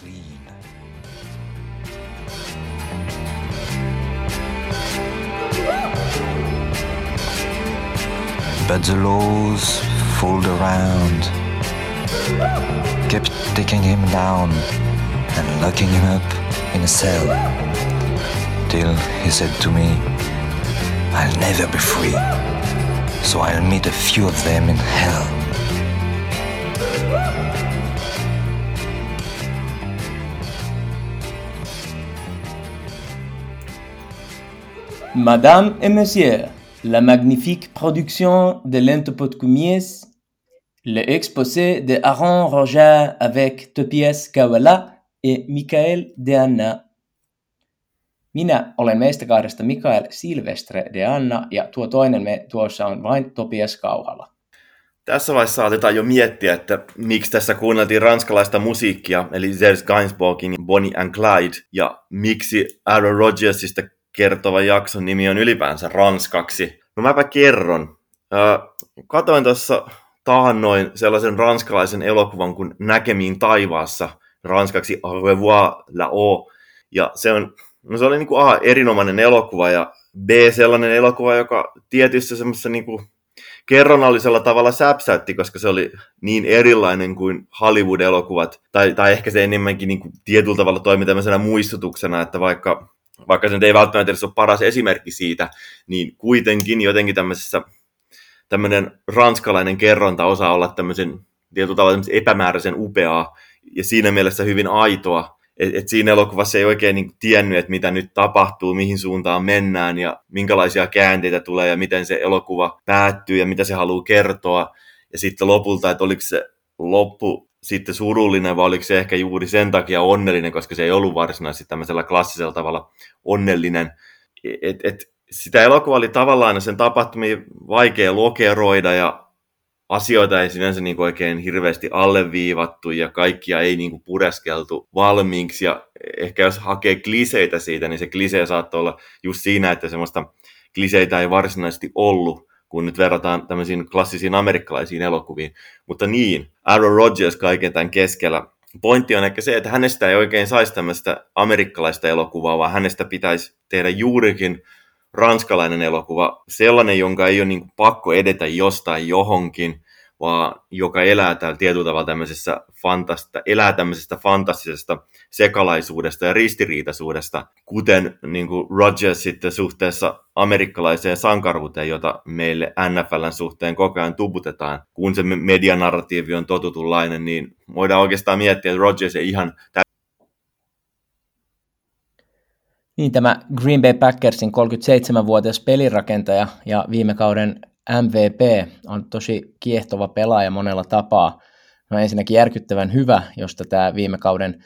clean. But the laws fooled around, kept taking him down and locking him up in a cell. Till he said to me, I'll never be free, so I'll meet a few of them in hell. Madame et Monsieur, la magnifique production de l'Entopotkumies, le exposé de Aaron Roger avec Topias Kawala et Mikael Deanna. Minä olen meistä kahdesta Mikael Silvestre de Anna ja tuo toinen me tuossa on vain Topias Kauhala. Tässä vaiheessa saatetaan jo miettiä, että miksi tässä kuunneltiin ranskalaista musiikkia, eli Serge Gainsbourgin Bonnie and Clyde, ja miksi Aaron Rodgersista kertova jakson nimi on ylipäänsä ranskaksi. No mäpä kerron. katoin tuossa taannoin sellaisen ranskalaisen elokuvan kuin Näkemiin taivaassa, ranskaksi Au revoir là-haut. Ja se, on, no se oli niin kuin A, erinomainen elokuva ja B, sellainen elokuva, joka tietyssä semmoisessa niin kuin kerronnallisella tavalla säpsäytti, koska se oli niin erilainen kuin Hollywood-elokuvat, tai, tai ehkä se enemmänkin niin kuin tietyllä tavalla toimi tämmöisenä muistutuksena, että vaikka, vaikka se nyt ei välttämättä edes ole paras esimerkki siitä, niin kuitenkin jotenkin tämmöisessä tämmöinen ranskalainen kerronta osaa olla tämmöisen tietyllä tavalla epämääräisen upeaa, ja siinä mielessä hyvin aitoa, et, et siinä elokuvassa ei oikein niin tiennyt, että mitä nyt tapahtuu, mihin suuntaan mennään ja minkälaisia käänteitä tulee ja miten se elokuva päättyy ja mitä se haluaa kertoa. Ja sitten lopulta, että oliko se loppu sitten surullinen vai oliko se ehkä juuri sen takia onnellinen, koska se ei ollut varsinaisesti tämmöisellä klassisella tavalla onnellinen. Et, et, sitä elokuva oli tavallaan sen tapahtumia vaikea lokeroida ja asioita ei sinänsä niin oikein hirveästi alleviivattu ja kaikkia ei niin kuin pureskeltu valmiiksi. Ja ehkä jos hakee kliseitä siitä, niin se klisee saattoi olla just siinä, että semmoista kliseitä ei varsinaisesti ollut, kun nyt verrataan tämmöisiin klassisiin amerikkalaisiin elokuviin. Mutta niin, Aaron Rodgers kaiken tämän keskellä. Pointti on ehkä se, että hänestä ei oikein saisi tämmöistä amerikkalaista elokuvaa, vaan hänestä pitäisi tehdä juurikin ranskalainen elokuva, sellainen, jonka ei ole niin pakko edetä jostain johonkin, vaan joka elää täällä tietyllä tavalla tämmöisessä fantasta, elää tämmöisestä fantastisesta sekalaisuudesta ja ristiriitaisuudesta, kuten niin kuin Rogers sitten suhteessa amerikkalaiseen sankaruuteen, jota meille NFLn suhteen koko ajan tubutetaan. Kun se medianarratiivi on totutunlainen, niin voidaan oikeastaan miettiä, että Rogers ei ihan Niin tämä Green Bay Packersin 37-vuotias pelirakentaja ja viime kauden MVP on tosi kiehtova pelaaja monella tapaa. No ensinnäkin järkyttävän hyvä, josta tämä viime kauden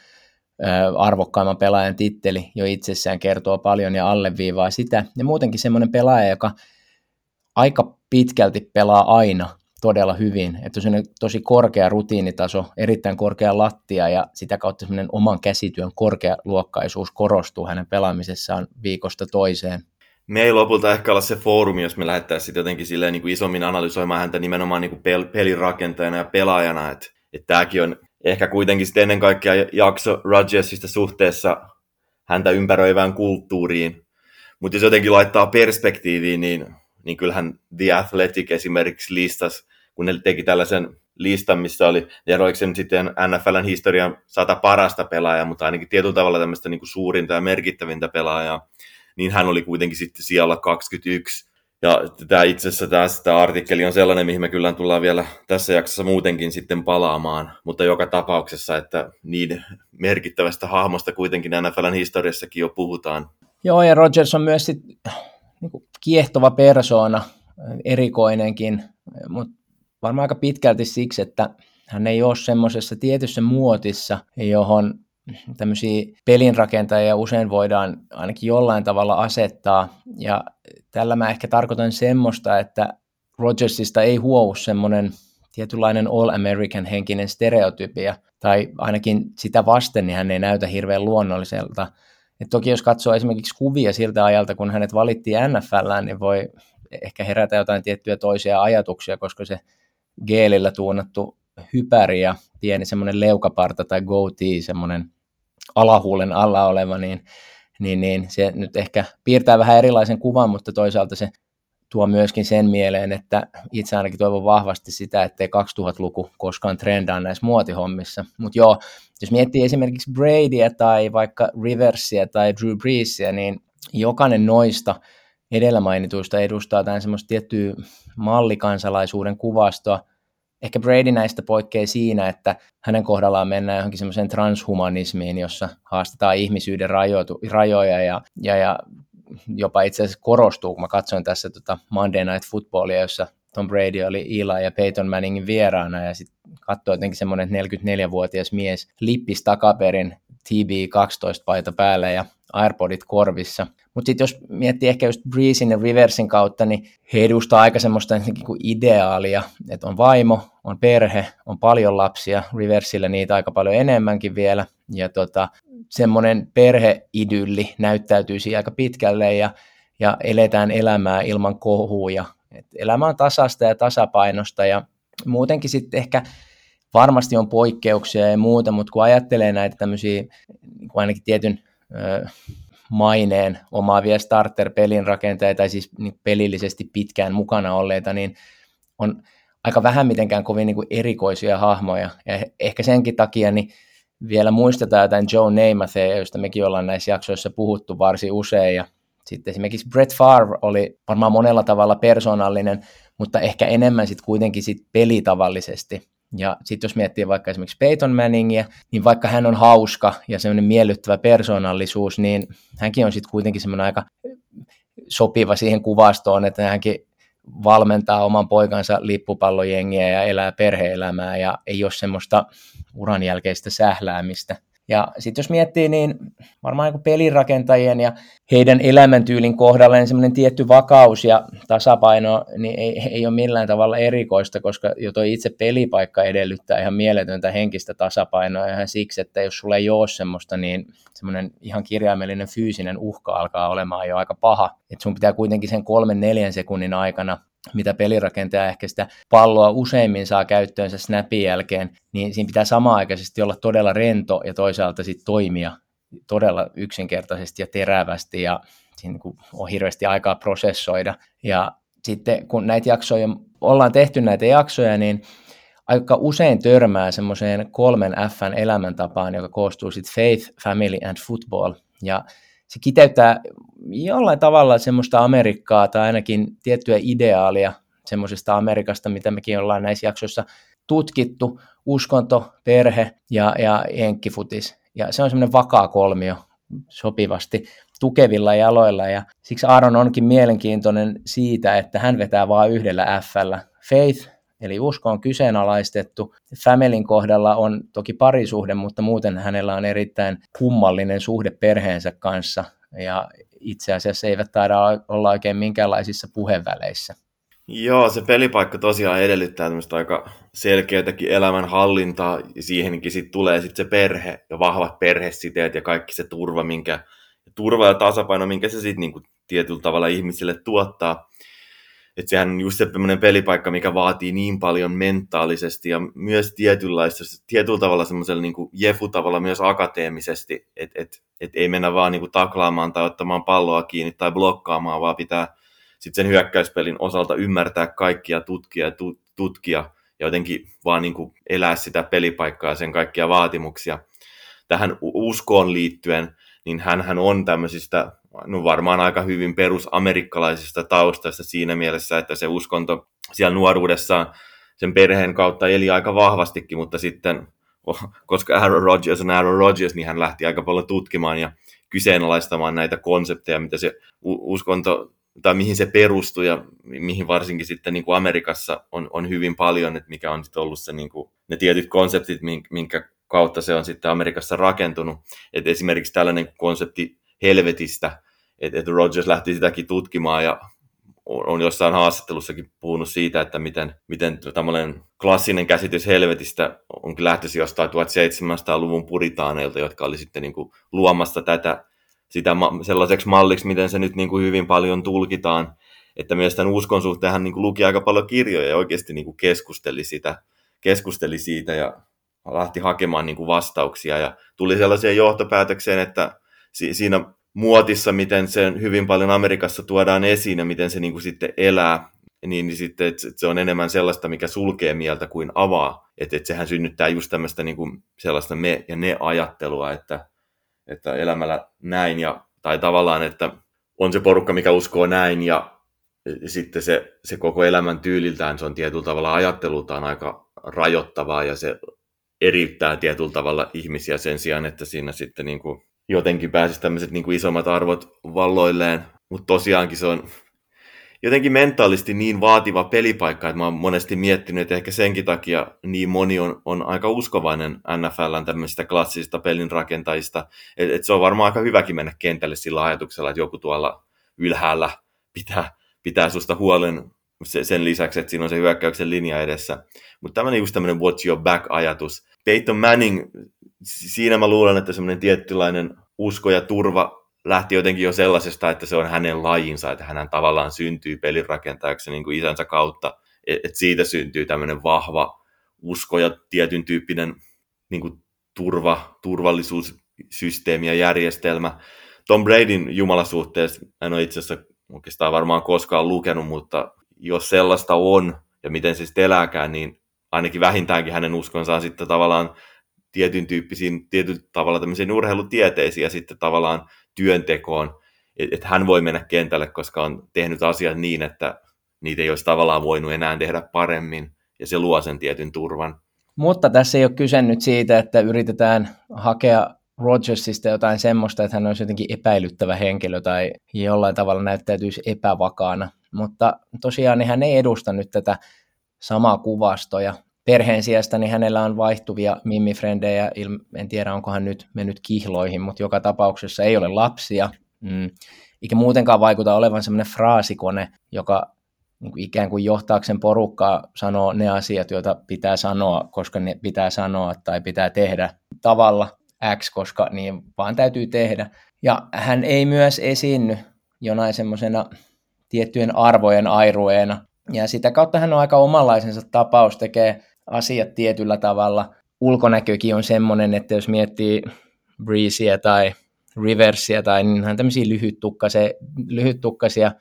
arvokkaimman pelaajan titteli jo itsessään kertoo paljon ja alleviivaa sitä. Ja muutenkin semmoinen pelaaja, joka aika pitkälti pelaa aina todella hyvin. Että on tosi korkea rutiinitaso, erittäin korkea lattia ja sitä kautta semmoinen oman käsityön korkealuokkaisuus korostuu hänen pelaamisessaan viikosta toiseen. Me ei lopulta ehkä olla se foorumi, jos me lähdettäisiin jotenkin silleen niin kuin isommin analysoimaan häntä nimenomaan niin kuin pel- pelirakentajana ja pelaajana. Että että tämäkin on ehkä kuitenkin sitten ennen kaikkea jakso Rodgersista suhteessa häntä ympäröivään kulttuuriin. Mutta jos jotenkin laittaa perspektiiviin, niin, niin kyllähän The Athletic esimerkiksi listasi kun ne teki tällaisen listan, missä oli, ja oliko se sitten NFLn historian sata parasta pelaajaa, mutta ainakin tietyllä tavalla tämmöistä niin kuin suurinta ja merkittävintä pelaajaa, niin hän oli kuitenkin sitten siellä 21. Ja tämä itse asiassa tämä, tämä artikkeli on sellainen, mihin me kyllä tullaan vielä tässä jaksossa muutenkin sitten palaamaan, mutta joka tapauksessa, että niin merkittävästä hahmosta kuitenkin NFLn historiassakin jo puhutaan. Joo, ja Rogers on myös sit, niin kuin kiehtova persoona, erikoinenkin, mutta varmaan aika pitkälti siksi, että hän ei ole semmoisessa tietyssä muotissa, johon tämmöisiä pelinrakentajia usein voidaan ainakin jollain tavalla asettaa. Ja tällä mä ehkä tarkoitan semmoista, että Rogersista ei huou semmoinen tietynlainen All-American henkinen stereotypia, tai ainakin sitä vasten niin hän ei näytä hirveän luonnolliselta. Et toki jos katsoo esimerkiksi kuvia siltä ajalta, kun hänet valittiin NFLään, niin voi ehkä herätä jotain tiettyjä toisia ajatuksia, koska se geelillä tuunnattu hypäri ja pieni semmoinen leukaparta tai goatee, semmoinen alahuulen alla oleva, niin, niin, niin se nyt ehkä piirtää vähän erilaisen kuvan, mutta toisaalta se tuo myöskin sen mieleen, että itse ainakin toivon vahvasti sitä, ettei 2000-luku koskaan trendaa näissä muotihommissa. Mutta joo, jos miettii esimerkiksi Bradyä tai vaikka Riversia tai Drew Breesia, niin jokainen noista edellä mainituista edustaa tämän semmoista tiettyä mallikansalaisuuden kuvastoa. Ehkä Brady näistä poikkeaa siinä, että hänen kohdallaan mennään johonkin semmoiseen transhumanismiin, jossa haastetaan ihmisyyden rajoitu, rajoja ja, ja, ja jopa itse asiassa korostuu, kun mä katsoin tässä tota Monday Night Footballia, jossa Tom Brady oli Eli ja Peyton Manningin vieraana ja sitten katsoi jotenkin semmoinen 44-vuotias mies lippis takaperin TB12-paita päällä ja AirPodit korvissa. Mutta sitten jos miettii ehkä just Breezin ja Riversin kautta, niin he edustaa aika semmoista kuin ideaalia, että on vaimo, on perhe, on paljon lapsia, Riversillä niitä aika paljon enemmänkin vielä, ja tota, semmoinen perheidylli näyttäytyy siinä aika pitkälle, ja, ja eletään elämää ilman kohuja. Et elämä on tasasta ja tasapainosta, ja muutenkin sitten ehkä varmasti on poikkeuksia ja muuta, mutta kun ajattelee näitä tämmöisiä, niin ainakin tietyn maineen omaavia starter-pelin rakenteita, tai siis niin pelillisesti pitkään mukana olleita, niin on aika vähän mitenkään kovin niin kuin erikoisia hahmoja. Ja ehkä senkin takia niin vielä muistetaan jotain Joe Namathia, josta mekin ollaan näissä jaksoissa puhuttu varsin usein. Ja sitten esimerkiksi Brett Favre oli varmaan monella tavalla persoonallinen, mutta ehkä enemmän sitten kuitenkin sit pelitavallisesti. Ja sitten jos miettii vaikka esimerkiksi Peyton Manningia, niin vaikka hän on hauska ja semmoinen miellyttävä persoonallisuus, niin hänkin on sitten kuitenkin semmoinen aika sopiva siihen kuvastoon, että hänkin valmentaa oman poikansa lippupallojengiä ja elää perheelämää ja ei ole semmoista uran jälkeistä sähläämistä. Ja sitten jos miettii, niin varmaan niin pelirakentajien ja heidän elämäntyylin kohdalla niin semmoinen tietty vakaus ja tasapaino niin ei, ei ole millään tavalla erikoista, koska jo tuo itse pelipaikka edellyttää ihan mieletöntä henkistä tasapainoa ihan siksi, että jos sulla ei ole semmoista, niin semmoinen ihan kirjaimellinen fyysinen uhka alkaa olemaan jo aika paha. Että sun pitää kuitenkin sen kolmen neljän sekunnin aikana mitä pelirakentaja ehkä sitä palloa useimmin saa käyttöönsä snapin jälkeen, niin siinä pitää samaaikaisesti olla todella rento ja toisaalta sitten toimia todella yksinkertaisesti ja terävästi ja siinä niin on hirveästi aikaa prosessoida. Ja sitten kun näitä jaksoja, ollaan tehty näitä jaksoja, niin aika usein törmää semmoiseen kolmen Fn elämäntapaan, joka koostuu sitten faith, family and football. Ja se kiteyttää jollain tavalla semmoista Amerikkaa tai ainakin tiettyä ideaalia semmoisesta Amerikasta, mitä mekin ollaan näissä jaksoissa tutkittu, uskonto, perhe ja, ja enkkifutis. Ja se on semmoinen vakaa kolmio sopivasti tukevilla jaloilla. Ja siksi Aaron onkin mielenkiintoinen siitä, että hän vetää vain yhdellä f Faith, eli usko on kyseenalaistettu. Familyn kohdalla on toki parisuhde, mutta muuten hänellä on erittäin kummallinen suhde perheensä kanssa ja itse asiassa eivät taida olla oikein minkäänlaisissa puheväleissä. Joo, se pelipaikka tosiaan edellyttää tämmöistä aika selkeätäkin elämänhallintaa, ja siihenkin sitten tulee sitten se perhe ja vahvat perhesiteet ja kaikki se turva, minkä, turva ja tasapaino, minkä se sitten niinku tietyllä tavalla ihmisille tuottaa. Että sehän on just semmoinen pelipaikka, mikä vaatii niin paljon mentaalisesti ja myös tietynlaista, tietyllä tavalla semmoisella niin jefu-tavalla myös akateemisesti, että et, et ei mennä vaan niin kuin taklaamaan tai ottamaan palloa kiinni tai blokkaamaan, vaan pitää sitten sen hyökkäyspelin osalta ymmärtää kaikkia tutkia ja tutkia ja jotenkin vaan niin kuin elää sitä pelipaikkaa ja sen kaikkia vaatimuksia. Tähän uskoon liittyen, niin hän on tämmöisistä no varmaan aika hyvin perusamerikkalaisista taustasta siinä mielessä, että se uskonto siellä nuoruudessaan sen perheen kautta eli aika vahvastikin, mutta sitten koska Aaron Rodgers on Aaron Rodgers, niin hän lähti aika paljon tutkimaan ja kyseenalaistamaan näitä konsepteja, mitä se uskonto tai mihin se perustuu ja mihin varsinkin sitten niin kuin Amerikassa on, on hyvin paljon, että mikä on sitten ollut se, niin kuin, ne tietyt konseptit, minkä kautta se on sitten Amerikassa rakentunut. Et esimerkiksi tällainen konsepti helvetistä, että et Rogers lähti sitäkin tutkimaan ja on jossain haastattelussakin puhunut siitä, että miten, miten tämmöinen klassinen käsitys helvetistä on lähtöisin jostain 1700-luvun puritaaneilta, jotka oli sitten niin kuin luomassa tätä sitä sellaiseksi malliksi, miten se nyt niin kuin hyvin paljon tulkitaan. Että myös tämän uskon suhteen hän niin kuin luki aika paljon kirjoja ja oikeasti niin kuin keskusteli, sitä, keskusteli siitä ja lähti hakemaan niin kuin vastauksia ja tuli sellaiseen johtopäätökseen, että si- siinä muotissa, miten se hyvin paljon Amerikassa tuodaan esiin ja miten se niin kuin sitten elää, niin, niin sitten että se on enemmän sellaista, mikä sulkee mieltä kuin avaa. Että että sehän synnyttää just tämmöistä niin kuin sellaista me ja ne ajattelua, että, että elämällä näin ja, tai tavallaan, että on se porukka, mikä uskoo näin ja sitten se, se koko elämän tyyliltään, se on tietyllä tavalla ajattelultaan aika rajoittavaa ja se eriyttää tietyllä tavalla ihmisiä sen sijaan, että siinä sitten niin kuin jotenkin pääsisi tämmöiset niin kuin isommat arvot valloilleen. Mutta tosiaankin se on jotenkin mentaalisti niin vaativa pelipaikka, että mä oon monesti miettinyt, että ehkä senkin takia niin moni on, on aika uskovainen NFLn tämmöisistä klassisista pelin rakentajista. Et, se on varmaan aika hyväkin mennä kentälle sillä ajatuksella, että joku tuolla ylhäällä pitää, pitää susta huolen sen lisäksi, että siinä on se hyökkäyksen linja edessä. Mutta tämmöinen just tämmöinen watch your back-ajatus. Peyton Manning, siinä mä luulen, että semmoinen tiettylainen usko ja turva lähti jotenkin jo sellaisesta, että se on hänen lajinsa, että hän tavallaan syntyy pelirakentajaksi niin kuin isänsä kautta, että siitä syntyy tämmöinen vahva usko ja tietyn tyyppinen niin kuin turva, turvallisuussysteemi ja järjestelmä. Tom Bradyn jumalasuhteessa en ole itse asiassa oikeastaan varmaan koskaan lukenut, mutta jos sellaista on ja miten se sitten elääkään, niin ainakin vähintäänkin hänen uskonsa on sitten tavallaan tietyn tyyppisiin, tietyllä tavalla tämmöisiin urheilutieteisiin ja sitten tavallaan työntekoon, että et hän voi mennä kentälle, koska on tehnyt asiat niin, että niitä ei olisi tavallaan voinut enää tehdä paremmin, ja se luo sen tietyn turvan. Mutta tässä ei ole kyse nyt siitä, että yritetään hakea Rogersista jotain semmoista, että hän olisi jotenkin epäilyttävä henkilö tai jollain tavalla näyttäytyisi epävakaana. Mutta tosiaan niin hän ei edusta nyt tätä samaa kuvastoa perheen sijasta niin hänellä on vaihtuvia mimifrendejä, en tiedä onko hän nyt mennyt kihloihin, mutta joka tapauksessa ei ole lapsia, mm. eikä muutenkaan vaikuta olevan semmoinen fraasikone, joka niin kuin ikään kuin johtaakseen porukkaa sanoo ne asiat, joita pitää sanoa, koska ne pitää sanoa tai pitää tehdä tavalla X, koska niin vaan täytyy tehdä. Ja hän ei myös esiinny jonain semmoisena tiettyjen arvojen airueena. Ja sitä kautta hän on aika omanlaisensa tapaus, tekee asiat tietyllä tavalla. Ulkonäkökin on semmoinen, että jos miettii Breezeä tai Riversia tai niin hän tämmöisiä lyhyttukkaisia, lyhyttukkaisia,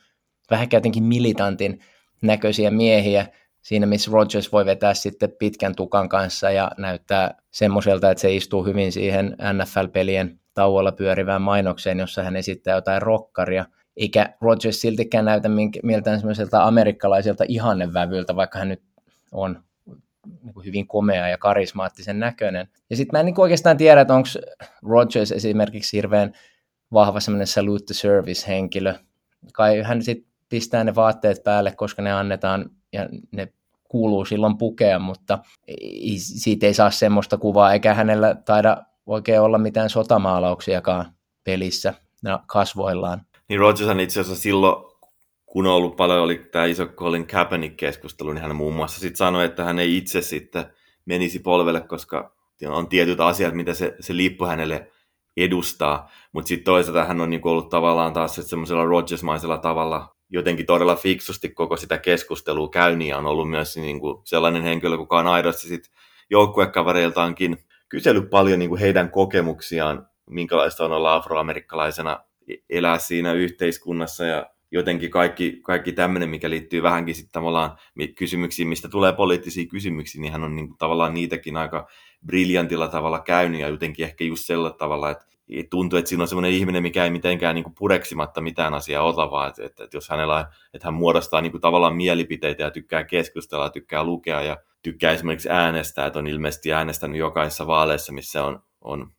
vähän jotenkin militantin näköisiä miehiä, siinä missä Rogers voi vetää sitten pitkän tukan kanssa ja näyttää semmoiselta, että se istuu hyvin siihen NFL-pelien tauolla pyörivään mainokseen, jossa hän esittää jotain rokkaria, eikä Rogers siltikään näytä miltään semmoiselta amerikkalaiselta ihannevävyltä, vaikka hän nyt on niin kuin hyvin komea ja karismaattisen näköinen. Ja sitten mä en niin kuin oikeastaan tiedä, että onko Rogers esimerkiksi hirveän vahva semmoinen salute the service-henkilö. Kai hän sitten pistää ne vaatteet päälle, koska ne annetaan ja ne kuuluu silloin pukea, mutta siitä ei saa semmoista kuvaa, eikä hänellä taida oikein olla mitään sotamaalauksiakaan pelissä kasvoillaan. Niin Rogers itse asiassa silloin kun on ollut paljon, oli tämä iso Colin Kaepernick-keskustelu, niin hän muun muassa sitten sanoi, että hän ei itse sitten menisi polvelle, koska on tietyt asiat, mitä se, se lippu hänelle edustaa, mutta sitten toisaalta hän on niinku ollut tavallaan taas semmoisella Rodgersmaisella tavalla jotenkin todella fiksusti koko sitä keskustelua käynyt ja on ollut myös niinku sellainen henkilö, kuka on aidosti sit joukkuekavereiltaankin kysellyt paljon niinku heidän kokemuksiaan, minkälaista on olla afroamerikkalaisena e-, elää siinä yhteiskunnassa ja jotenkin kaikki, kaikki tämmöinen, mikä liittyy vähänkin sitten tavallaan kysymyksiin, mistä tulee poliittisia kysymyksiä, niin hän on niin, tavallaan niitäkin aika briljantilla tavalla käynyt ja jotenkin ehkä just sillä tavalla, että tuntuu, että siinä on semmoinen ihminen, mikä ei mitenkään niin kuin pureksimatta mitään asiaa ota, vaan että, että, että jos hänellä, että hän muodostaa niin kuin tavallaan mielipiteitä ja tykkää keskustella, tykkää lukea ja tykkää esimerkiksi äänestää, että on ilmeisesti äänestänyt jokaisessa vaaleissa, missä on, on,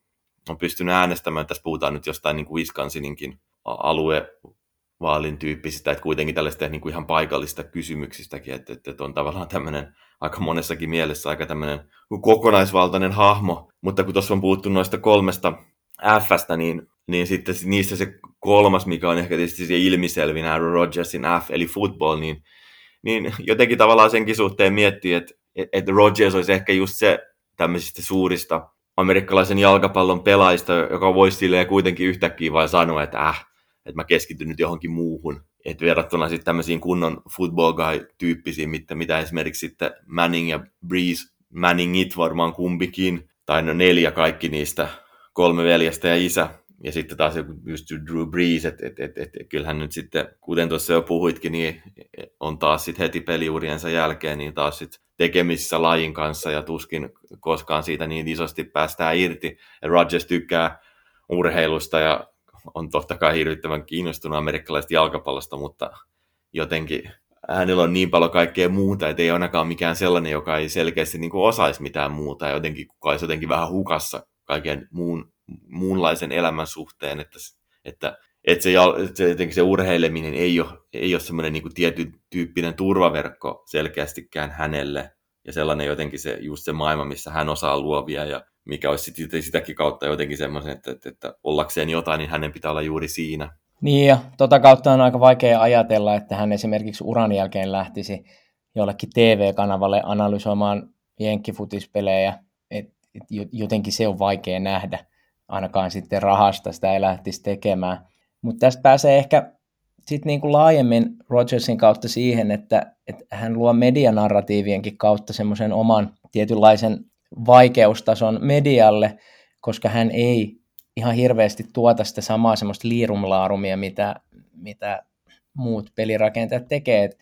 on pystynyt äänestämään. Tässä puhutaan nyt jostain niin kuin Wisconsininkin alue vaalin tyyppisistä, että kuitenkin tällaista niin kuin ihan paikallista kysymyksistäkin, että, että, on tavallaan tämmöinen aika monessakin mielessä aika tämmöinen kokonaisvaltainen hahmo, mutta kun tuossa on puhuttu noista kolmesta Fstä, niin, niin sitten niistä se kolmas, mikä on ehkä tietysti se ilmiselvin Aaron Rodgersin F, eli football, niin, niin jotenkin tavallaan senkin suhteen miettii, että, että Rodgers olisi ehkä just se tämmöisistä suurista amerikkalaisen jalkapallon pelaajista, joka voisi silleen kuitenkin yhtäkkiä vain sanoa, että äh, että mä keskityn nyt johonkin muuhun. Että verrattuna sitten tämmöisiin kunnon football guy-tyyppisiin, mitä, mitä esimerkiksi sitten Manning ja Breeze Manningit varmaan kumpikin, tai no neljä kaikki niistä, kolme veljestä ja isä. Ja sitten taas just Drew Brees, että et, et, et, kyllähän nyt sitten, kuten tuossa jo puhuitkin, niin on taas sitten heti peliuriensa jälkeen, niin taas sitten tekemisissä lajin kanssa ja tuskin koskaan siitä niin isosti päästään irti. Rodgers tykkää urheilusta ja on totta kai hirvittävän kiinnostunut amerikkalaisesta jalkapallosta, mutta jotenkin hänellä on niin paljon kaikkea muuta, että ei ainakaan mikään sellainen, joka ei selkeästi niin osaisi mitään muuta. Ja jotenkin kuka olisi jotenkin vähän hukassa kaiken muun, muunlaisen elämän suhteen, että, että, että, se, että se, jotenkin se urheileminen ei ole, ei ole semmoinen niin tietyn tyyppinen turvaverkko selkeästikään hänelle. Ja sellainen jotenkin se, just se maailma, missä hän osaa luovia ja mikä olisi sitten sitäkin kautta jotenkin semmoisen, että, että, että ollakseen jotain, niin hänen pitää olla juuri siinä. Niin ja tota kautta on aika vaikea ajatella, että hän esimerkiksi uran jälkeen lähtisi jollekin TV-kanavalle analysoimaan jenkkifutispelejä, että et jotenkin se on vaikea nähdä, ainakaan sitten rahasta sitä ei lähtisi tekemään. Mutta tästä pääsee ehkä sitten niin kuin laajemmin Rogersin kautta siihen, että, että hän luo medianarratiivienkin kautta semmoisen oman tietynlaisen vaikeustason medialle, koska hän ei ihan hirveästi tuota sitä samaa semmoista liirumlaarumia, mitä, mitä muut pelirakentajat tekee. Et,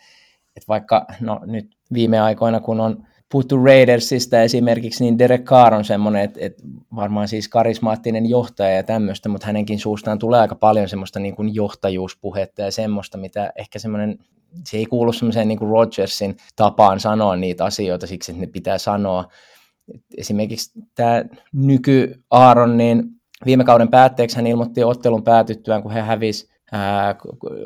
et vaikka no, nyt viime aikoina, kun on puhuttu Raidersista esimerkiksi, niin Derek Carr on semmoinen, että, että varmaan siis karismaattinen johtaja ja tämmöistä, mutta hänenkin suustaan tulee aika paljon semmoista niin kuin johtajuuspuhetta ja semmoista, mitä ehkä semmoinen, se ei kuulu semmoiseen niin kuin Rodgersin tapaan sanoa niitä asioita siksi, että ne pitää sanoa. Esimerkiksi tämä nyky Aaron, niin viime kauden päätteeksi hän ilmoitti ottelun päätyttyään, kun he hävisi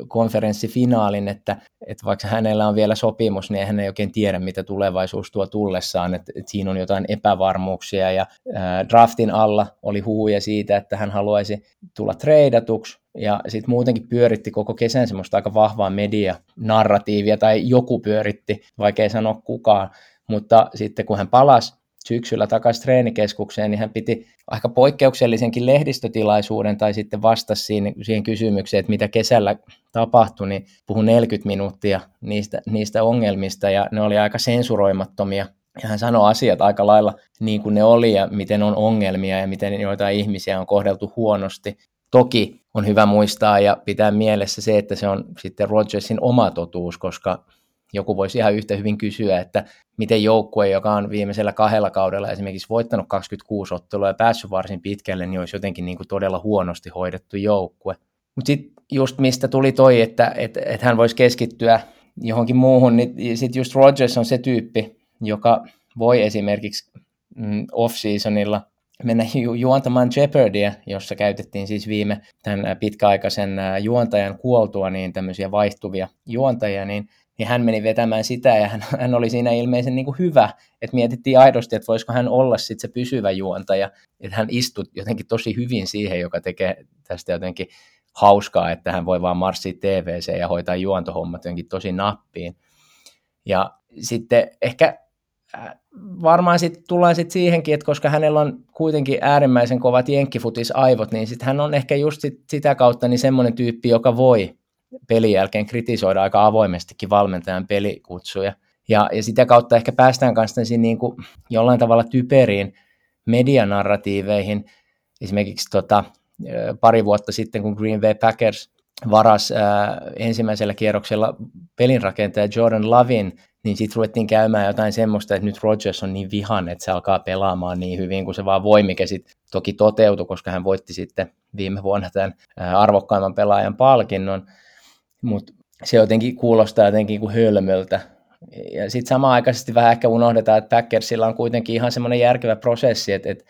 konferenssifinaalin, että, että vaikka hänellä on vielä sopimus, niin hän ei oikein tiedä, mitä tulevaisuus tuo tullessaan, että, että siinä on jotain epävarmuuksia ja ää, draftin alla oli huuja siitä, että hän haluaisi tulla treidatuksi. Ja sitten muutenkin pyöritti koko kesän semmoista aika vahvaa media-narratiivia tai joku pyöritti, vaikka sanoa kukaan, mutta sitten kun hän palasi syksyllä takaisin treenikeskukseen, niin hän piti aika poikkeuksellisenkin lehdistötilaisuuden tai sitten vastasi siihen, siihen kysymykseen, että mitä kesällä tapahtui, niin puhui 40 minuuttia niistä, niistä ongelmista ja ne oli aika sensuroimattomia. Ja hän sanoi asiat aika lailla niin kuin ne oli ja miten on ongelmia ja miten joitain ihmisiä on kohdeltu huonosti. Toki on hyvä muistaa ja pitää mielessä se, että se on sitten Rodgersin oma totuus, koska joku voisi ihan yhtä hyvin kysyä, että miten joukkue, joka on viimeisellä kahdella kaudella esimerkiksi voittanut 26 ottelua ja päässyt varsin pitkälle, niin olisi jotenkin niin kuin todella huonosti hoidettu joukkue. Mutta sitten just mistä tuli toi, että, että, että hän voisi keskittyä johonkin muuhun, niin sitten just Rogers on se tyyppi, joka voi esimerkiksi mm, off-seasonilla mennä ju- juontamaan Jeopardia, jossa käytettiin siis viime tämän pitkäaikaisen juontajan kuoltua niin tämmöisiä vaihtuvia juontajia, niin niin hän meni vetämään sitä ja hän, hän oli siinä ilmeisen niin kuin hyvä, että mietittiin aidosti, että voisiko hän olla sitten se pysyvä juontaja, että hän istui jotenkin tosi hyvin siihen, joka tekee tästä jotenkin hauskaa, että hän voi vaan marssia TVC ja hoitaa juontohommat jotenkin tosi nappiin. Ja sitten ehkä äh, varmaan sitten tullaan sitten siihenkin, että koska hänellä on kuitenkin äärimmäisen kovat jenkkifutis aivot, niin sitten hän on ehkä just sit sitä kautta niin semmoinen tyyppi, joka voi pelin jälkeen kritisoida aika avoimestikin valmentajan pelikutsuja. Ja, ja sitä kautta ehkä päästään kanssa niin kuin jollain tavalla typeriin medianarratiiveihin. Esimerkiksi tota, pari vuotta sitten, kun Green Bay Packers varas ää, ensimmäisellä kierroksella pelinrakentaja Jordan Lavin, niin sitten ruvettiin käymään jotain semmoista, että nyt Rodgers on niin vihan, että se alkaa pelaamaan niin hyvin kuin se vaan voi, mikä sitten toki toteutui, koska hän voitti sitten viime vuonna tämän arvokkaimman pelaajan palkinnon mutta se jotenkin kuulostaa jotenkin kuin hölmöltä. Ja sitten samaan aikaisesti vähän ehkä unohdetaan, että Packersilla on kuitenkin ihan semmoinen järkevä prosessi, että, että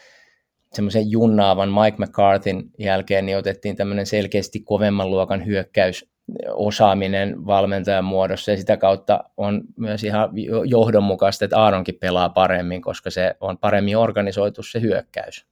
semmoisen junnaavan Mike McCarthyn jälkeen niin otettiin tämmöinen selkeästi kovemman luokan hyökkäys osaaminen valmentajan muodossa ja sitä kautta on myös ihan johdonmukaista, että Aaronkin pelaa paremmin, koska se on paremmin organisoitu se hyökkäys.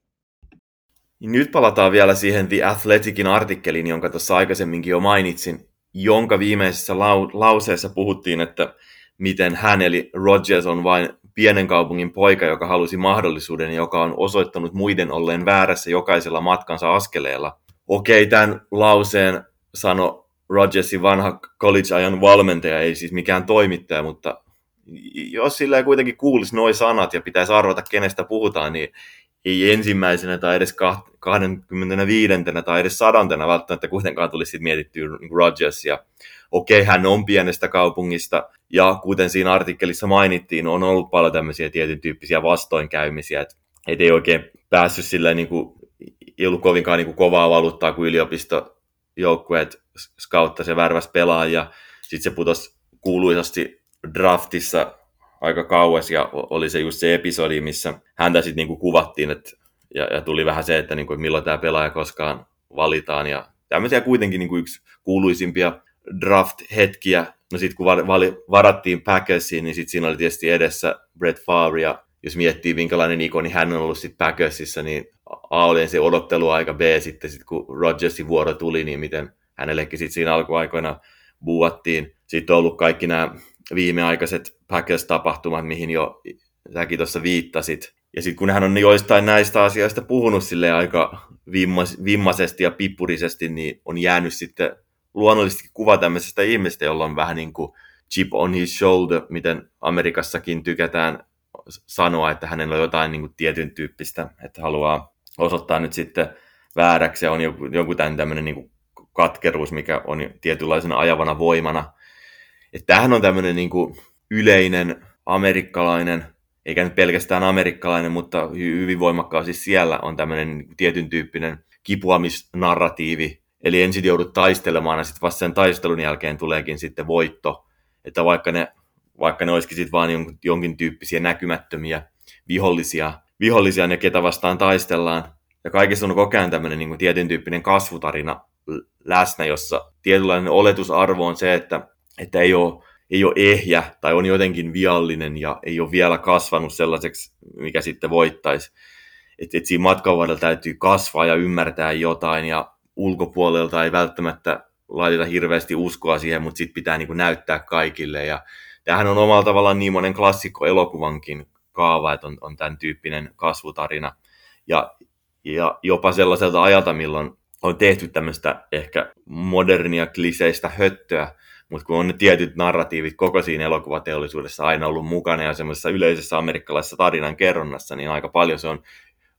Nyt palataan vielä siihen The Athleticin artikkeliin, jonka tuossa aikaisemminkin jo mainitsin jonka viimeisessä lau- lauseessa puhuttiin, että miten hän eli Rogers on vain pienen kaupungin poika, joka halusi mahdollisuuden, joka on osoittanut muiden olleen väärässä jokaisella matkansa askeleella. Okei, tämän lauseen sano Rogersin vanha college-ajan valmentaja, ei siis mikään toimittaja, mutta jos sillä kuitenkin kuulisi nuo sanat ja pitäisi arvata, kenestä puhutaan, niin ei ensimmäisenä tai edes 25. tai edes sadantena välttämättä kuitenkaan tulisi mietittyä niin Rodgersia. Okei, hän on pienestä kaupungista, ja kuten siinä artikkelissa mainittiin, on ollut paljon tämmöisiä tietyn tyyppisiä vastoinkäymisiä, että et ei oikein päässyt sillä niin kuin, ei ollut kovinkaan niin kuin kovaa valuuttaa, kuin yliopistojoukkueet skautta se värväs pelaajia. Sitten se putosi kuuluisasti draftissa aika kauas ja oli se just se episodi, missä häntä sitten niinku kuvattiin että, ja, ja, tuli vähän se, että niinku, milloin tämä pelaaja koskaan valitaan ja tämmöisiä kuitenkin niinku yksi kuuluisimpia draft-hetkiä. No sitten kun vali, varattiin Packersiin, niin sitten siinä oli tietysti edessä Brett Favre ja jos miettii minkälainen ikoni hän on ollut sitten Packersissa, niin A oli se odotteluaika, B sitten sit kun Rodgersin vuoro tuli, niin miten hänellekin sitten siinä alkuaikoina buuattiin. Sitten on ollut kaikki nämä viimeaikaiset Packers-tapahtumat, mihin jo säkin tuossa viittasit. Ja sitten kun hän on joistain näistä asioista puhunut sille aika vimmas, vimmaisesti ja pippurisesti, niin on jäänyt sitten luonnollisesti kuva tämmöisestä ihmistä, jolla on vähän niin kuin chip on his shoulder, miten Amerikassakin tykätään sanoa, että hänellä on jotain niin kuin tietyn tyyppistä, että haluaa osoittaa nyt sitten vääräksi ja on joku, joku tämmöinen niin kuin katkeruus, mikä on tietynlaisena ajavana voimana. Että tämähän on tämmöinen niin kuin yleinen amerikkalainen, eikä nyt pelkästään amerikkalainen, mutta hyvin voimakkaasti siellä on tämmöinen niin tietyn tyyppinen kipuamisnarratiivi. Eli ensin joudut taistelemaan ja sitten vasta sen taistelun jälkeen tuleekin sitten voitto. Että vaikka ne, vaikka ne olisikin sitten vaan jonkin, jonkin tyyppisiä näkymättömiä vihollisia, vihollisia ne, ketä vastaan taistellaan. Ja kaikessa on koko ajan tämmöinen niin tietyn tyyppinen kasvutarina läsnä, jossa tietynlainen oletusarvo on se, että, että ei, ole, ei ole ehjä tai on jotenkin viallinen ja ei ole vielä kasvanut sellaiseksi, mikä sitten voittaisi. Että et siinä matkan varrella täytyy kasvaa ja ymmärtää jotain ja ulkopuolelta ei välttämättä laiteta hirveästi uskoa siihen, mutta sitten pitää niin kuin näyttää kaikille. Ja tämähän on omalla tavallaan niin monen klassikko elokuvankin kaava, että on, on tämän tyyppinen kasvutarina. Ja, ja jopa sellaiselta ajalta, milloin on tehty tämmöistä ehkä modernia kliseistä höttöä, mutta kun on ne tietyt narratiivit koko siinä elokuvateollisuudessa aina ollut mukana ja semmoisessa yleisessä amerikkalaisessa tarinan kerronnassa, niin aika paljon se on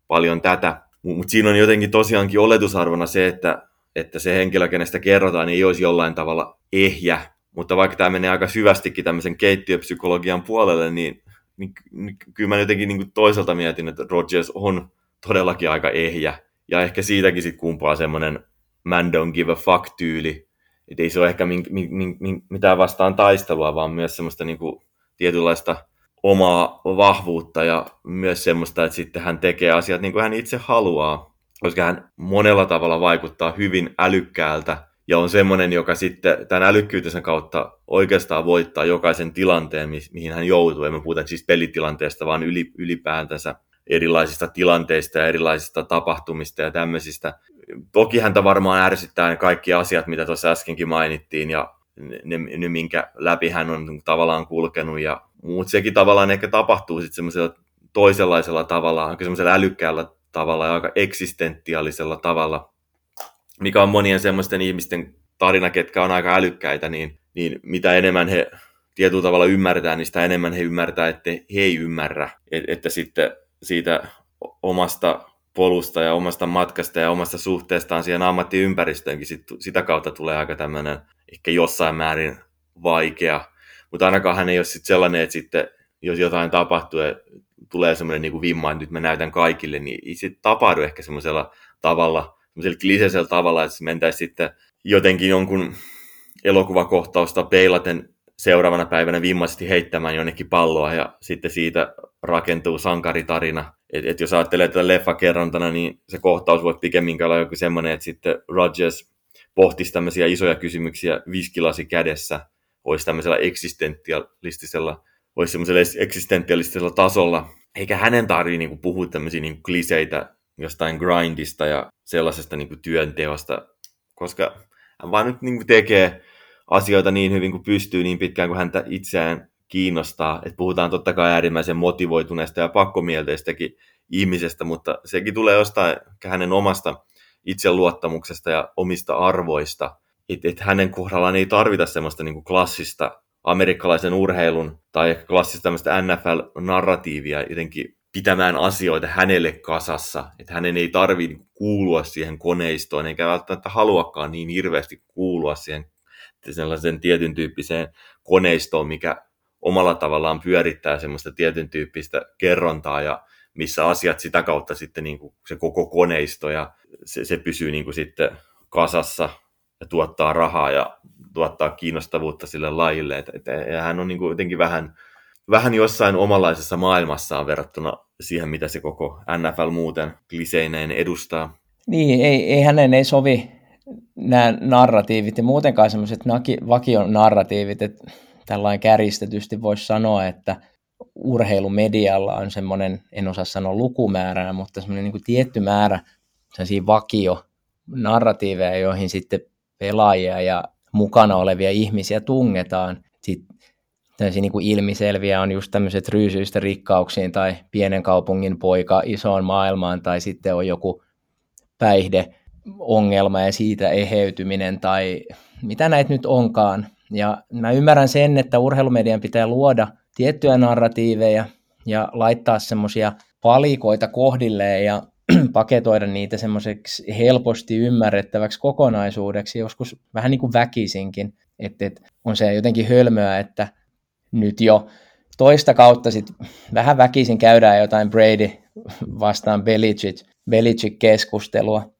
paljon tätä. Mutta siinä on jotenkin tosiaankin oletusarvona se, että, että se henkilö, kenestä kerrotaan, niin ei olisi jollain tavalla ehjä. Mutta vaikka tämä menee aika syvästikin tämmöisen keittiöpsykologian puolelle, niin, niin, niin kyllä mä jotenkin niin toiselta mietin, että Rogers on todellakin aika ehjä ja ehkä siitäkin sitten kumpaa semmoinen man don't give a fuck tyyli. Että ei se ole ehkä min, min, min, mitään vastaan taistelua, vaan myös semmoista niinku tietynlaista omaa vahvuutta ja myös semmoista, että sitten hän tekee asiat niin kuin hän itse haluaa, koska hän monella tavalla vaikuttaa hyvin älykkäältä ja on semmoinen, joka sitten tämän älykkyytensä kautta oikeastaan voittaa jokaisen tilanteen, mihin hän joutuu. Emme puhuta siis pelitilanteesta, vaan ylipäätänsä erilaisista tilanteista ja erilaisista tapahtumista ja tämmöisistä. Toki häntä varmaan ärsyttää ne kaikki asiat, mitä tuossa äskenkin mainittiin ja ne, ne, minkä läpi hän on tavallaan kulkenut. Ja, mutta sekin tavallaan ehkä tapahtuu sitten semmoisella toisenlaisella tavalla, aika semmoisella älykkäällä tavalla ja aika eksistentiaalisella tavalla, mikä on monien semmoisten ihmisten tarina, ketkä on aika älykkäitä, niin, niin mitä enemmän he tietyllä tavalla ymmärtää, niin sitä enemmän he ymmärtää, että he ei ymmärrä. Et, että sitten siitä omasta polusta ja omasta matkasta ja omasta suhteestaan siihen ammattiympäristöönkin sit, sitä kautta tulee aika tämmöinen ehkä jossain määrin vaikea. Mutta ainakaan hän ei ole sit sellainen, että sitten jos jotain tapahtuu ja tulee semmoinen niin vimma, että nyt mä näytän kaikille, niin ei se tapahdu ehkä semmoisella tavalla, semmoisella kliseisellä tavalla, että se mentäisi sitten jotenkin jonkun elokuvakohtausta peilaten seuraavana päivänä vimmaisesti heittämään jonnekin palloa ja sitten siitä rakentuu sankaritarina. Et, et jos ajattelee tätä leffakerrontana, niin se kohtaus voi pikemminkin olla joku semmoinen, että sitten Rogers pohtisi tämmöisiä isoja kysymyksiä viskilasi kädessä, olisi tämmöisellä eksistentialistisella, olisi semmoisella eksistentialistisella tasolla, eikä hänen tarvitse niinku puhua tämmöisiä niinku kliseitä jostain grindista ja sellaisesta niinku työnteosta, koska hän vaan nyt niinku tekee asioita niin hyvin kuin pystyy niin pitkään kuin häntä itseään kiinnostaa. Et puhutaan totta kai äärimmäisen motivoituneesta ja pakkomielteistäkin ihmisestä, mutta sekin tulee jostain hänen omasta itseluottamuksesta ja omista arvoista. Että et hänen kohdallaan ei tarvita semmoista niinku klassista amerikkalaisen urheilun tai ehkä klassista NFL-narratiivia jotenkin pitämään asioita hänelle kasassa, että hänen ei tarvitse kuulua siihen koneistoon, eikä välttämättä haluakaan niin hirveästi kuulua siihen sellaisen tietyn tyyppiseen koneistoon, mikä omalla tavallaan pyörittää semmoista tietyn tyyppistä kerrontaa ja missä asiat sitä kautta sitten niin kuin se koko koneisto ja se, se pysyy niin kuin sitten kasassa ja tuottaa rahaa ja tuottaa kiinnostavuutta sille lajille. Et, et, ja hän on niin kuin jotenkin vähän, vähän jossain omanlaisessa maailmassaan verrattuna siihen, mitä se koko NFL muuten kliseineen edustaa. Niin, ei, ei hänen ei sovi nämä narratiivit ja muutenkaan semmoiset vakion narratiivit, että tällainen kärjistetysti voisi sanoa, että urheilumedialla on semmoinen, en osaa sanoa lukumääränä, mutta semmoinen niin tietty määrä sellaisia vakio narratiiveja, joihin sitten pelaajia ja mukana olevia ihmisiä tungetaan. Sitten niin kuin ilmiselviä on just tämmöiset ryysyistä rikkauksiin tai pienen kaupungin poika isoon maailmaan tai sitten on joku päihde ongelma ja siitä eheytyminen tai mitä näitä nyt onkaan. Ja mä ymmärrän sen, että urheilumedian pitää luoda tiettyjä narratiiveja ja laittaa semmoisia palikoita kohdilleen ja paketoida niitä semmoiseksi helposti ymmärrettäväksi kokonaisuudeksi, joskus vähän niin kuin väkisinkin, että, että on se jotenkin hölmöä, että nyt jo toista kautta sit vähän väkisin käydään jotain Brady vastaan Belichick, Belichick-keskustelua,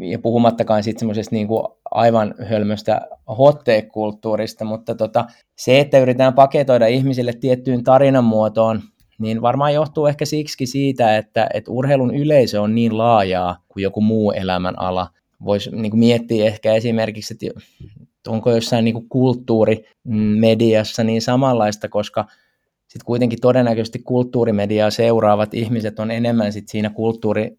ja puhumattakaan sitten semmoisesta niin aivan hölmöstä hotteek-kulttuurista, mutta tota, se, että yritetään paketoida ihmisille tiettyyn tarinan muotoon, niin varmaan johtuu ehkä siksi siitä, että, että urheilun yleisö on niin laajaa kuin joku muu elämän ala. Voisi niin miettiä ehkä esimerkiksi, että onko jossain niin kulttuurimediassa niin samanlaista, koska sitten kuitenkin todennäköisesti kulttuurimediaa seuraavat ihmiset on enemmän sit siinä kulttuuri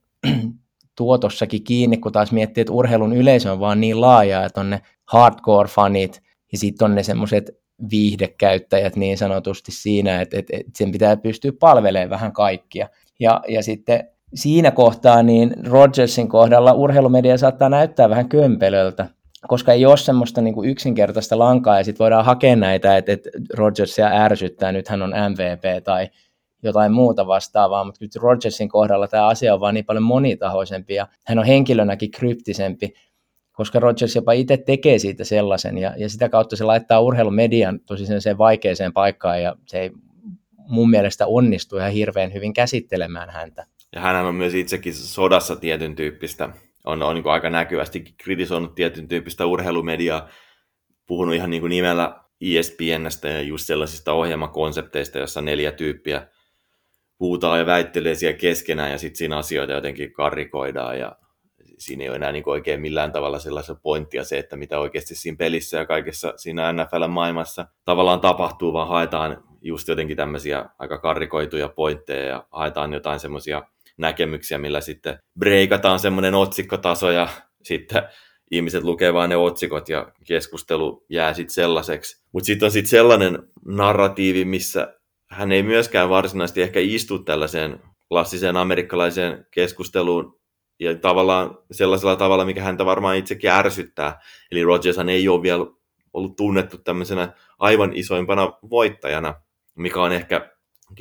tuotossakin kiinni, kun taas miettii, että urheilun yleisö on vaan niin laaja, että on ne hardcore-fanit ja sitten on ne semmoiset viihdekäyttäjät niin sanotusti siinä, että, että, että sen pitää pystyä palvelemaan vähän kaikkia. Ja, ja sitten siinä kohtaa niin Rodgersin kohdalla urheilumedia saattaa näyttää vähän kömpelöltä, koska ei ole semmoista niin kuin yksinkertaista lankaa ja sitten voidaan hakea näitä, että, että Rodgersia ärsyttää, nyt hän on MVP tai jotain muuta vastaavaa, mutta nyt Rodgersin kohdalla tämä asia on vaan niin paljon monitahoisempi ja hän on henkilönäkin kryptisempi, koska Rodgers jopa itse tekee siitä sellaisen ja, ja sitä kautta se laittaa urheilumedian tosi sen vaikeaseen paikkaan ja se ei mun mielestä onnistu ihan hirveän hyvin käsittelemään häntä. Ja hän on myös itsekin sodassa tietyn tyyppistä, on, on niin aika näkyvästi kritisoinut tietyn tyyppistä urheilumediaa, puhunut ihan niin kuin nimellä ESPNstä ja just sellaisista ohjelmakonsepteista, jossa neljä tyyppiä puhutaan ja väittelee siellä keskenään ja sitten siinä asioita jotenkin karikoidaan ja siinä ei ole enää niin oikein millään tavalla sellaista pointtia se, että mitä oikeasti siinä pelissä ja kaikessa siinä NFL-maailmassa tavallaan tapahtuu, vaan haetaan just jotenkin tämmöisiä aika karikoituja pointteja ja haetaan jotain semmoisia näkemyksiä, millä sitten breikataan semmoinen otsikkotaso ja sitten ihmiset lukee vain ne otsikot ja keskustelu jää sitten sellaiseksi. Mutta sitten on sitten sellainen narratiivi, missä hän ei myöskään varsinaisesti ehkä istu tällaiseen klassiseen amerikkalaiseen keskusteluun ja tavallaan sellaisella tavalla, mikä häntä varmaan itsekin ärsyttää. Eli Rodgershan ei ole vielä ollut tunnettu tämmöisenä aivan isoimpana voittajana, mikä on ehkä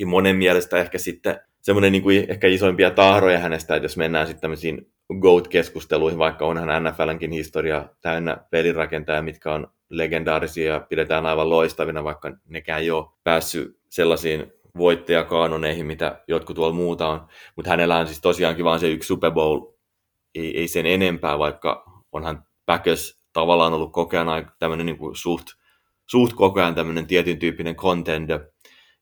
monen mielestä ehkä sitten semmoinen niin kuin ehkä isoimpia tahroja hänestä, että jos mennään sitten tämmöisiin GOAT-keskusteluihin, vaikka onhan NFLnkin historia täynnä pelirakentajia, mitkä on legendaarisia ja pidetään aivan loistavina, vaikka nekään ei ole päässyt sellaisiin voittajakaanoneihin, mitä jotkut tuolla muuta on. Mutta hänellä on siis tosiaankin vain se yksi Super Bowl, ei, ei sen enempää, vaikka onhan Packers tavallaan ollut koko ajan tämmöinen niin suht, suht koko ajan tämmöinen tietyn tyyppinen contender.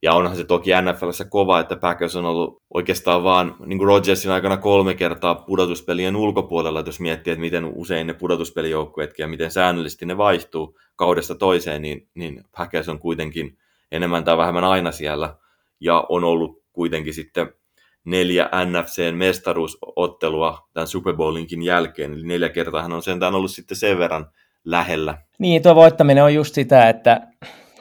Ja onhan se toki NFLssä kova, että Packers on ollut oikeastaan vaan niin kuin Rodgersin aikana kolme kertaa pudotuspelien ulkopuolella, että jos miettii, että miten usein ne pudotuspelijoukkueetkin ja miten säännöllisesti ne vaihtuu kaudesta toiseen, niin, niin Packers on kuitenkin enemmän tai vähemmän aina siellä, ja on ollut kuitenkin sitten neljä NFCn mestaruusottelua tämän Super Bowlinkin jälkeen, eli neljä kertaa hän on sentään ollut sitten sen verran lähellä. Niin, tuo voittaminen on just sitä, että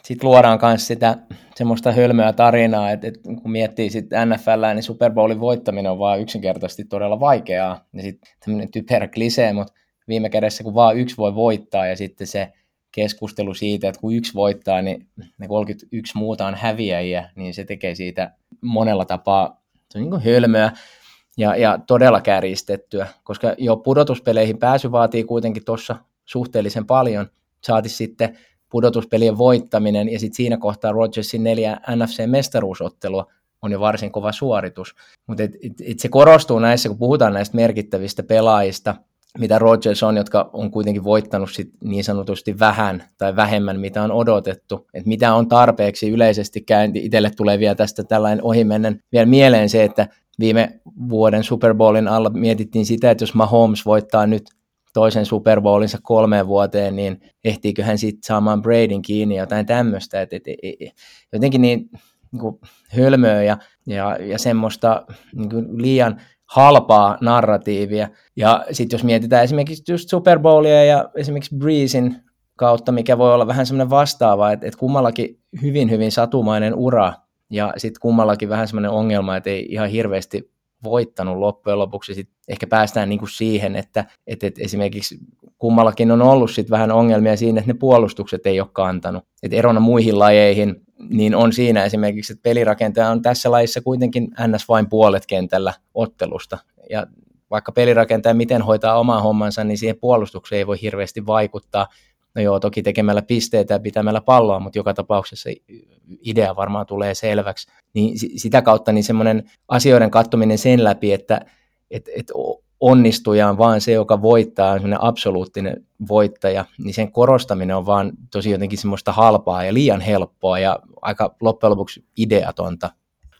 sitten luodaan myös sitä semmoista hölmöä tarinaa, että, että kun miettii sitten NFL, niin Super Bowlin voittaminen on vaan yksinkertaisesti todella vaikeaa, ja sitten tämmöinen typerä klisee, mutta viime kädessä kun vaan yksi voi voittaa, ja sitten se keskustelu siitä, että kun yksi voittaa, niin ne 31 muuta on häviäjiä, niin se tekee siitä monella tapaa se on niin kuin hölmöä ja, ja todella kärjistettyä, koska jo pudotuspeleihin pääsy vaatii kuitenkin tuossa suhteellisen paljon. Saati sitten pudotuspelien voittaminen ja sitten siinä kohtaa Rodgersin neljä NFC-mestaruusottelua on jo varsin kova suoritus. Mutta se korostuu näissä, kun puhutaan näistä merkittävistä pelaajista, mitä Rodgers on, jotka on kuitenkin voittanut sit niin sanotusti vähän tai vähemmän, mitä on odotettu. Että mitä on tarpeeksi yleisesti käynti. Itselle tulee vielä tästä tällainen ohimennen vielä mieleen se, että viime vuoden Super Bowlin alla mietittiin sitä, että jos Mahomes voittaa nyt toisen Super Bowlinsa kolmeen vuoteen, niin ehtiikö hän sitten saamaan Bradyn kiinni jotain tämmöistä, et, et, et, jotenkin niin, niin kuin hölmöä ja, ja, ja semmoista niin kuin liian halpaa narratiivia. Ja sitten jos mietitään esimerkiksi just Super Bowlia ja esimerkiksi Breezin kautta, mikä voi olla vähän semmoinen vastaava, että, että kummallakin hyvin, hyvin satumainen ura, ja sitten kummallakin vähän semmoinen ongelma, että ei ihan hirveästi voittanut loppujen lopuksi. Sit ehkä päästään niinku siihen, että, että, että esimerkiksi kummallakin on ollut sit vähän ongelmia siinä, että ne puolustukset ei ole kantanut. Et erona muihin lajeihin, niin on siinä esimerkiksi, että pelirakentaja on tässä lajissa kuitenkin ns. vain puolet kentällä ottelusta. Ja vaikka pelirakentaja miten hoitaa omaa hommansa, niin siihen puolustukseen ei voi hirveästi vaikuttaa. No joo, toki tekemällä pisteitä ja pitämällä palloa, mutta joka tapauksessa idea varmaan tulee selväksi. Niin sitä kautta niin semmoinen asioiden kattominen sen läpi, että et, et onnistuja on vaan se, joka voittaa, on absoluuttinen voittaja, niin sen korostaminen on vaan tosi jotenkin semmoista halpaa ja liian helppoa ja aika loppujen lopuksi ideatonta.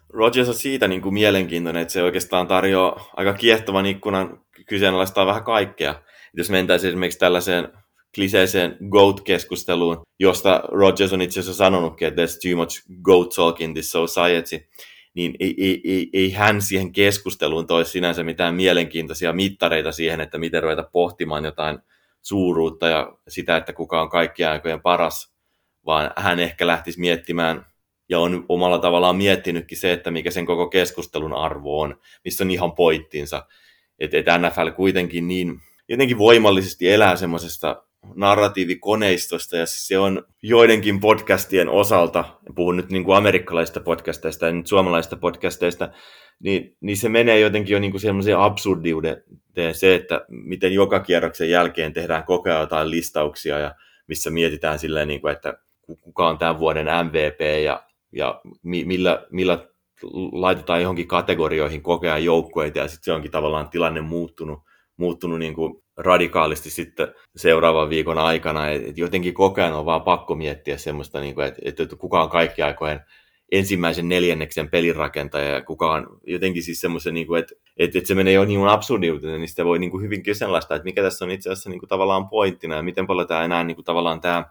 Rogers on siitä niin kuin mielenkiintoinen, että se oikeastaan tarjoaa aika kiehtovan ikkunan kyseenalaistaa vähän kaikkea. Jos mentäisiin esimerkiksi tällaiseen kliseiseen GOAT-keskusteluun, josta Rogers on itse asiassa sanonutkin, että there's too much GOAT talk in this society, niin ei, ei, ei, ei hän siihen keskusteluun toisi sinänsä mitään mielenkiintoisia mittareita siihen, että miten ruveta pohtimaan jotain suuruutta ja sitä, että kuka on kaikkien aikojen paras, vaan hän ehkä lähtisi miettimään ja on omalla tavallaan miettinytkin se, että mikä sen koko keskustelun arvo on, missä on ihan poittinsa. Että et NFL kuitenkin niin jotenkin voimallisesti elää semmoisesta narratiivikoneistosta, ja se on joidenkin podcastien osalta, puhun nyt niin kuin amerikkalaisista podcasteista ja nyt suomalaisista podcasteista, niin, niin se menee jotenkin jo niin kuin semmoiseen absurdiuteen se, että miten joka kierroksen jälkeen tehdään koko ajan jotain listauksia, ja missä mietitään silleen, niin kuin, että kuka on tämän vuoden MVP, ja, ja millä, millä laitetaan johonkin kategorioihin koko ajan joukkueita, ja sitten se onkin tavallaan tilanne muuttunut, muuttunut niin kuin radikaalisti sitten seuraavan viikon aikana. Et jotenkin koko ajan on vaan pakko miettiä semmoista, niin kuin, että, että kuka on kaikki aikojen ensimmäisen neljänneksen pelirakentaja ja kuka on jotenkin siis semmoisen, niin kuin, että, että, että se menee jo niin absurdiuteen, niin sitä voi niin kuin hyvin kyseenalaistaa, että mikä tässä on itse asiassa niin kuin tavallaan pointtina ja miten paljon tämä enää niin kuin tavallaan tämä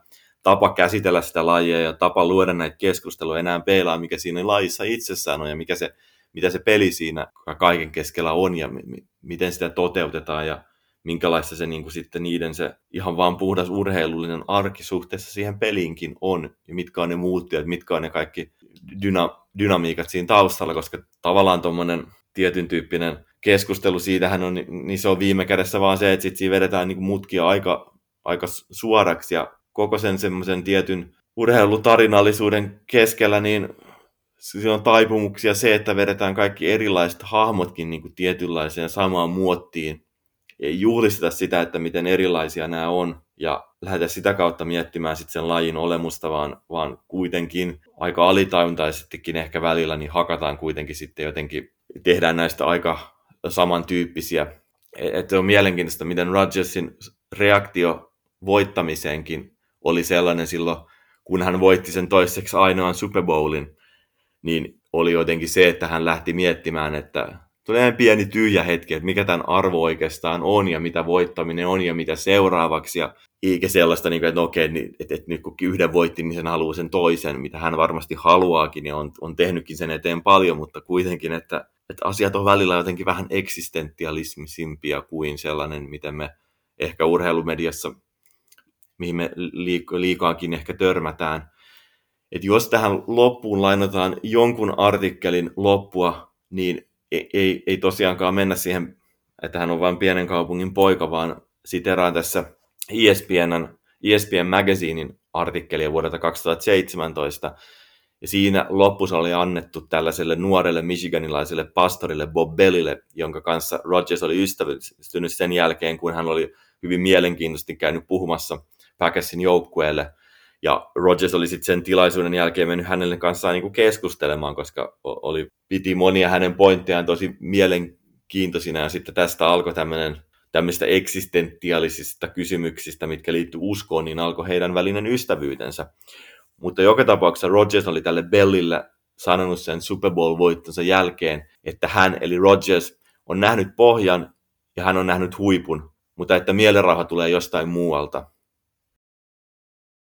tapa käsitellä sitä lajia ja tapa luoda näitä keskusteluja enää peilaa, mikä siinä lajissa itsessään on ja mikä se, mitä se peli siinä kaiken keskellä on ja mi- miten sitä toteutetaan ja minkälaista se niin kuin sitten niiden se ihan vaan puhdas urheilullinen arki suhteessa siihen peliinkin on, ja mitkä on ne muuttujat, mitkä on ne kaikki dyna, dynamiikat siinä taustalla, koska tavallaan tuommoinen tietyn tyyppinen keskustelu siitähän on, niin se on viime kädessä vaan se, että sitten siinä vedetään niin mutkia aika, aika suoraksi, ja koko sen semmoisen tietyn urheilutarinallisuuden keskellä, niin siinä on taipumuksia se, että vedetään kaikki erilaiset hahmotkin niin kuin tietynlaiseen samaan muottiin, juhlisteta sitä, että miten erilaisia nämä on, ja lähdetä sitä kautta miettimään sitten sen lajin olemusta, vaan, vaan kuitenkin aika alitajuntaisestikin ehkä välillä, niin hakataan kuitenkin sitten jotenkin, tehdään näistä aika samantyyppisiä. E, että on mielenkiintoista, miten Rodgersin reaktio voittamiseenkin oli sellainen silloin, kun hän voitti sen toiseksi ainoan Super Bowlin, niin oli jotenkin se, että hän lähti miettimään, että tulee pieni tyhjä hetki, että mikä tämän arvo oikeastaan on ja mitä voittaminen on ja mitä seuraavaksi. Ja eikä sellaista, niin että no okei, niin, että, että nyt kun yhden voitti, niin sen haluaa sen toisen, mitä hän varmasti haluaakin ja on, on tehnytkin sen eteen paljon, mutta kuitenkin, että, että asiat on välillä jotenkin vähän eksistentialismisimpia kuin sellainen, miten me ehkä urheilumediassa, mihin me liikaakin ehkä törmätään. Että jos tähän loppuun lainataan jonkun artikkelin loppua, niin ei, ei, ei tosiaankaan mennä siihen, että hän on vain pienen kaupungin poika, vaan siteraan tässä ESPNn ESPN Magazinein artikkelia vuodelta 2017, ja siinä lopussa oli annettu tällaiselle nuorelle michiganilaiselle pastorille Bob Bellille, jonka kanssa Rogers oli ystävystynyt sen jälkeen, kun hän oli hyvin mielenkiintoisesti käynyt puhumassa Packersin joukkueelle. Ja Rogers oli sitten sen tilaisuuden jälkeen mennyt hänelle kanssaan niin keskustelemaan, koska oli, piti monia hänen pointtejaan tosi mielenkiintoisina. Ja sitten tästä alkoi tämmöinen tämmöistä eksistentiaalisista kysymyksistä, mitkä liittyy uskoon, niin alkoi heidän välinen ystävyytensä. Mutta joka tapauksessa Rogers oli tälle Bellille sanonut sen Super Bowl-voittonsa jälkeen, että hän, eli Rogers, on nähnyt pohjan ja hän on nähnyt huipun, mutta että mielenrauha tulee jostain muualta.